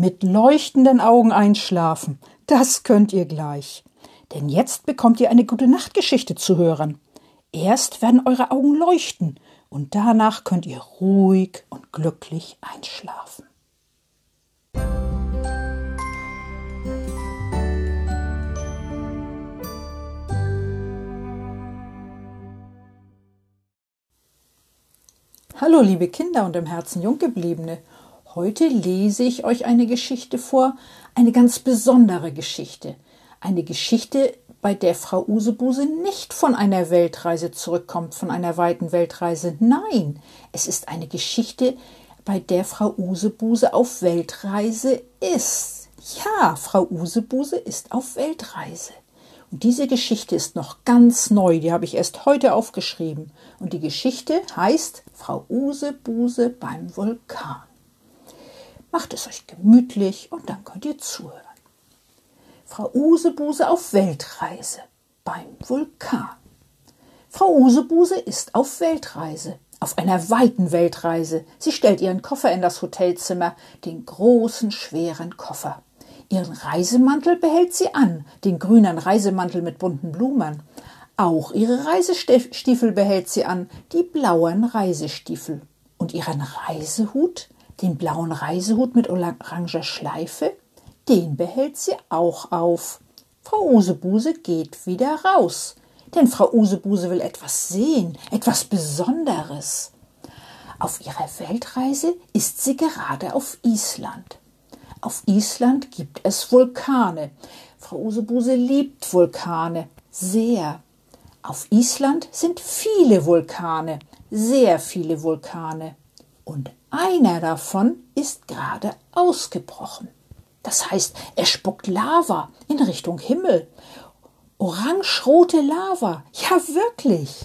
Mit leuchtenden Augen einschlafen, das könnt ihr gleich. Denn jetzt bekommt ihr eine gute Nachtgeschichte zu hören. Erst werden eure Augen leuchten und danach könnt ihr ruhig und glücklich einschlafen. Hallo liebe Kinder und im Herzen Junggebliebene. Heute lese ich euch eine Geschichte vor, eine ganz besondere Geschichte. Eine Geschichte, bei der Frau Usebuse nicht von einer Weltreise zurückkommt, von einer weiten Weltreise. Nein, es ist eine Geschichte, bei der Frau Usebuse auf Weltreise ist. Ja, Frau Usebuse ist auf Weltreise. Und diese Geschichte ist noch ganz neu, die habe ich erst heute aufgeschrieben. Und die Geschichte heißt Frau Usebuse beim Vulkan. Macht es euch gemütlich und dann könnt ihr zuhören. Frau Usebuse auf Weltreise beim Vulkan. Frau Usebuse ist auf Weltreise, auf einer weiten Weltreise. Sie stellt ihren Koffer in das Hotelzimmer, den großen, schweren Koffer. Ihren Reisemantel behält sie an, den grünen Reisemantel mit bunten Blumen. Auch ihre Reisestiefel behält sie an, die blauen Reisestiefel. Und ihren Reisehut, den blauen Reisehut mit oranger Schleife, den behält sie auch auf. Frau Usebuse geht wieder raus, denn Frau Usebuse will etwas sehen, etwas Besonderes. Auf ihrer Weltreise ist sie gerade auf Island. Auf Island gibt es Vulkane. Frau Usebuse liebt Vulkane sehr. Auf Island sind viele Vulkane, sehr viele Vulkane. Und einer davon ist gerade ausgebrochen. Das heißt, er spuckt Lava in Richtung Himmel. Orangerote Lava. Ja, wirklich.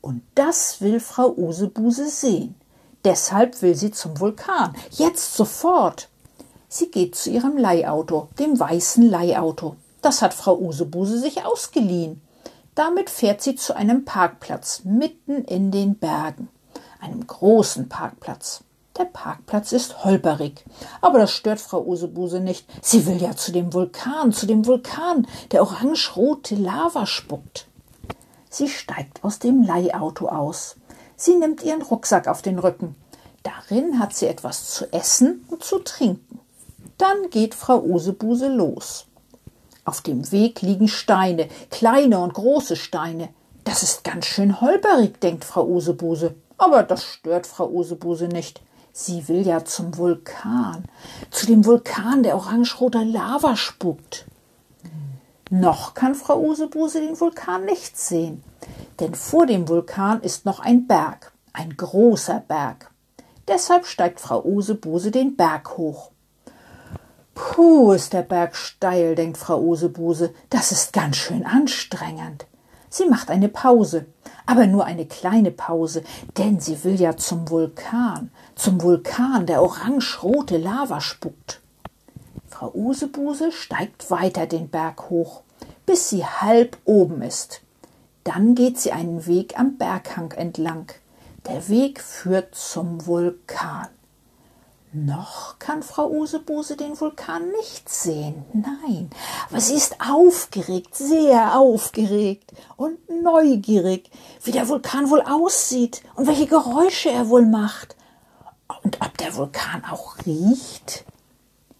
Und das will Frau Usebuse sehen. Deshalb will sie zum Vulkan. Jetzt sofort. Sie geht zu ihrem Leihauto, dem weißen Leihauto. Das hat Frau Usebuse sich ausgeliehen. Damit fährt sie zu einem Parkplatz mitten in den Bergen, einem großen Parkplatz. Der Parkplatz ist holperig, aber das stört Frau Usebuse nicht. Sie will ja zu dem Vulkan, zu dem Vulkan, der orangerote Lava spuckt. Sie steigt aus dem Leihauto aus. Sie nimmt ihren Rucksack auf den Rücken. Darin hat sie etwas zu essen und zu trinken. Dann geht Frau Usebuse los. Auf dem Weg liegen Steine, kleine und große Steine. Das ist ganz schön holperig, denkt Frau Usebuse. Aber das stört Frau Usebuse nicht. Sie will ja zum Vulkan, zu dem Vulkan, der orangeroter Lava spuckt. Noch kann Frau Usebuse den Vulkan nicht sehen, denn vor dem Vulkan ist noch ein Berg, ein großer Berg. Deshalb steigt Frau Usebuse den Berg hoch. Puh, ist der Berg steil, denkt Frau Usebuse. Das ist ganz schön anstrengend. Sie macht eine Pause, aber nur eine kleine Pause, denn sie will ja zum Vulkan, zum Vulkan, der orangerote Lava spuckt. Frau Usebuse steigt weiter den Berg hoch, bis sie halb oben ist. Dann geht sie einen Weg am Berghang entlang. Der Weg führt zum Vulkan. Noch kann Frau Usebuse den Vulkan nicht sehen. Nein, aber sie ist aufgeregt, sehr aufgeregt und neugierig, wie der Vulkan wohl aussieht und welche Geräusche er wohl macht. Und ob der Vulkan auch riecht?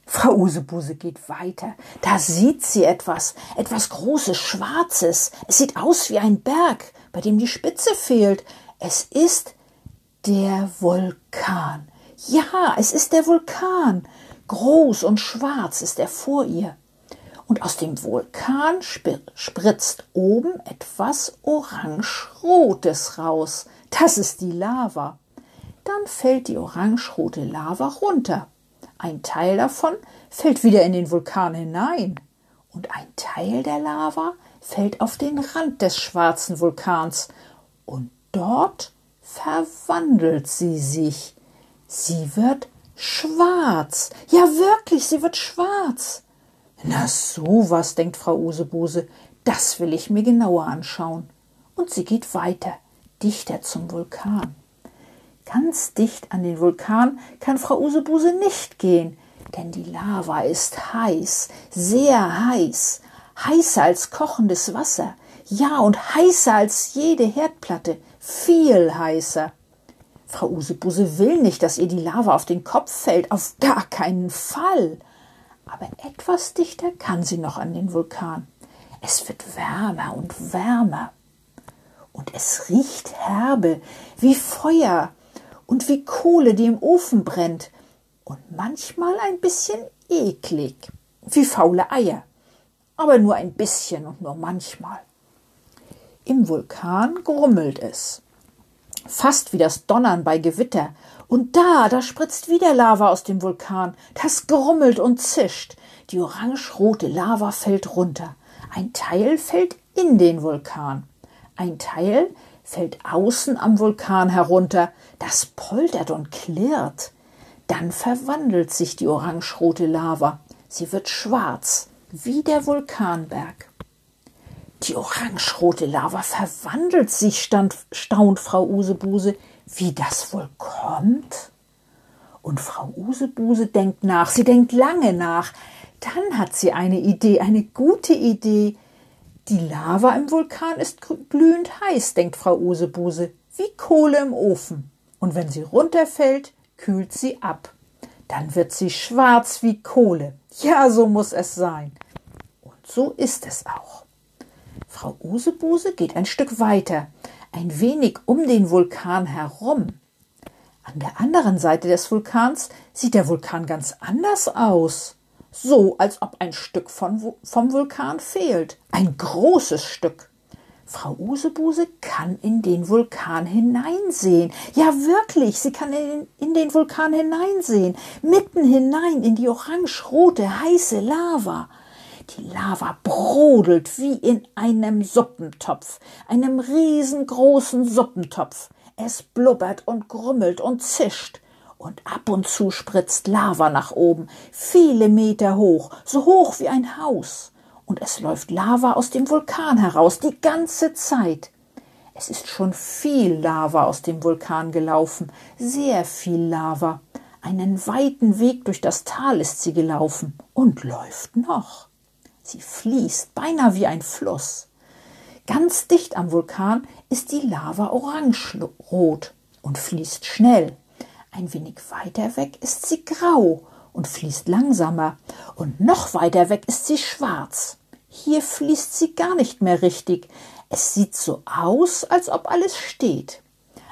Frau Usebuse geht weiter. Da sieht sie etwas, etwas Großes, Schwarzes. Es sieht aus wie ein Berg, bei dem die Spitze fehlt. Es ist der Vulkan. Ja, es ist der Vulkan. Groß und schwarz ist er vor ihr. Und aus dem Vulkan spritzt oben etwas Orangerotes raus. Das ist die Lava. Dann fällt die orangerote Lava runter. Ein Teil davon fällt wieder in den Vulkan hinein. Und ein Teil der Lava fällt auf den Rand des schwarzen Vulkans. Und dort verwandelt sie sich Sie wird schwarz. Ja, wirklich, sie wird schwarz. Na, so was, denkt Frau Usebuse, das will ich mir genauer anschauen. Und sie geht weiter, dichter zum Vulkan. Ganz dicht an den Vulkan kann Frau Usebuse nicht gehen, denn die Lava ist heiß, sehr heiß, heißer als kochendes Wasser, ja und heißer als jede Herdplatte, viel heißer. Frau Usebuse will nicht, dass ihr die Lava auf den Kopf fällt, auf gar keinen Fall. Aber etwas dichter kann sie noch an den Vulkan. Es wird wärmer und wärmer. Und es riecht herbe, wie Feuer und wie Kohle, die im Ofen brennt. Und manchmal ein bisschen eklig, wie faule Eier. Aber nur ein bisschen und nur manchmal. Im Vulkan grummelt es. Fast wie das Donnern bei Gewitter. Und da, da spritzt wieder Lava aus dem Vulkan. Das grummelt und zischt. Die orange-rote Lava fällt runter. Ein Teil fällt in den Vulkan. Ein Teil fällt außen am Vulkan herunter. Das poltert und klirrt. Dann verwandelt sich die orange-rote Lava. Sie wird schwarz, wie der Vulkanberg. Die orange-rote Lava verwandelt sich, stand, staunt Frau Usebuse, wie das wohl kommt. Und Frau Usebuse denkt nach, sie denkt lange nach. Dann hat sie eine Idee, eine gute Idee. Die Lava im Vulkan ist glühend heiß, denkt Frau Usebuse, wie Kohle im Ofen. Und wenn sie runterfällt, kühlt sie ab. Dann wird sie schwarz wie Kohle. Ja, so muss es sein. Und so ist es auch. Frau Usebuse geht ein Stück weiter, ein wenig um den Vulkan herum. An der anderen Seite des Vulkans sieht der Vulkan ganz anders aus so als ob ein Stück von, vom Vulkan fehlt. Ein großes Stück. Frau Usebuse kann in den Vulkan hineinsehen. Ja, wirklich, sie kann in, in den Vulkan hineinsehen. Mitten hinein in die orange-rote, heiße Lava. Die Lava brodelt wie in einem Suppentopf, einem riesengroßen Suppentopf. Es blubbert und grummelt und zischt und ab und zu spritzt Lava nach oben, viele Meter hoch, so hoch wie ein Haus. Und es läuft Lava aus dem Vulkan heraus, die ganze Zeit. Es ist schon viel Lava aus dem Vulkan gelaufen, sehr viel Lava. Einen weiten Weg durch das Tal ist sie gelaufen und läuft noch. Sie fließt beinahe wie ein Fluss. Ganz dicht am Vulkan ist die Lava orangerot und fließt schnell. Ein wenig weiter weg ist sie grau und fließt langsamer, und noch weiter weg ist sie schwarz. Hier fließt sie gar nicht mehr richtig. Es sieht so aus, als ob alles steht.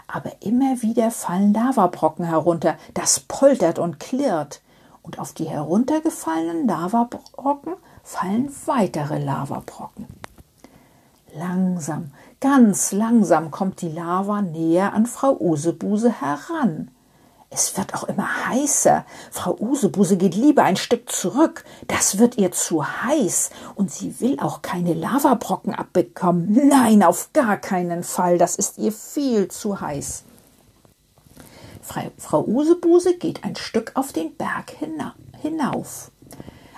Aber immer wieder fallen Lavabrocken herunter, das poltert und klirrt, und auf die heruntergefallenen Lavabrocken fallen weitere Lavabrocken. Langsam, ganz langsam kommt die Lava näher an Frau Usebuse heran. Es wird auch immer heißer. Frau Usebuse geht lieber ein Stück zurück. Das wird ihr zu heiß. Und sie will auch keine Lavabrocken abbekommen. Nein, auf gar keinen Fall. Das ist ihr viel zu heiß. Frau Usebuse geht ein Stück auf den Berg hinauf.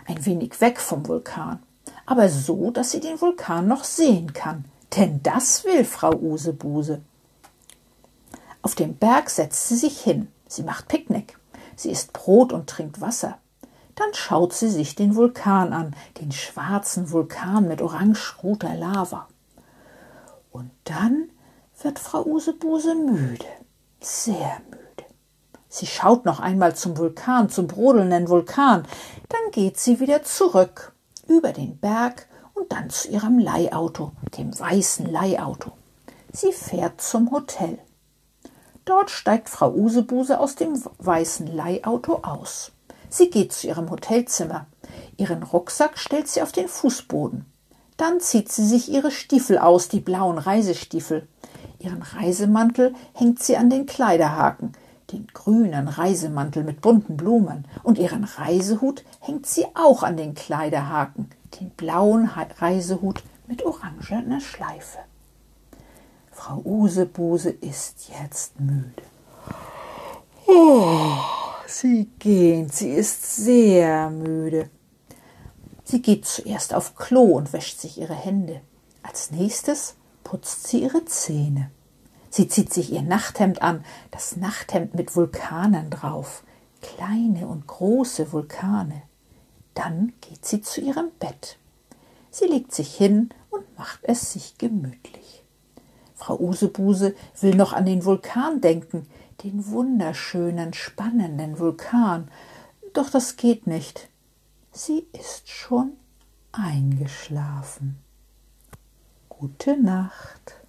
Ein wenig weg vom Vulkan. Aber so, dass sie den Vulkan noch sehen kann. Denn das will Frau Usebuse. Auf dem Berg setzt sie sich hin. Sie macht Picknick. Sie isst Brot und trinkt Wasser. Dann schaut sie sich den Vulkan an, den schwarzen Vulkan mit orange-roter Lava. Und dann wird Frau Usebuse müde, sehr müde. Sie schaut noch einmal zum Vulkan, zum brodelnden Vulkan, dann geht sie wieder zurück über den Berg und dann zu ihrem Leihauto, dem weißen Leihauto. Sie fährt zum Hotel. Dort steigt Frau Usebuse aus dem weißen Leihauto aus. Sie geht zu ihrem Hotelzimmer. Ihren Rucksack stellt sie auf den Fußboden. Dann zieht sie sich ihre Stiefel aus, die blauen Reisestiefel. Ihren Reisemantel hängt sie an den Kleiderhaken, den grünen Reisemantel mit bunten Blumen, und ihren Reisehut hängt sie auch an den Kleiderhaken, den blauen Reisehut mit orangener Schleife. Frau Usebuse ist jetzt müde. Oh, sie geht, sie ist sehr müde. Sie geht zuerst auf Klo und wäscht sich ihre Hände. Als nächstes putzt sie ihre Zähne. Sie zieht sich ihr Nachthemd an, das Nachthemd mit Vulkanen drauf. kleine und große Vulkane. Dann geht sie zu ihrem Bett. Sie legt sich hin und macht es sich gemütlich. Frau Usebuse will noch an den Vulkan denken, den wunderschönen, spannenden Vulkan, doch das geht nicht. Sie ist schon eingeschlafen. Gute Nacht.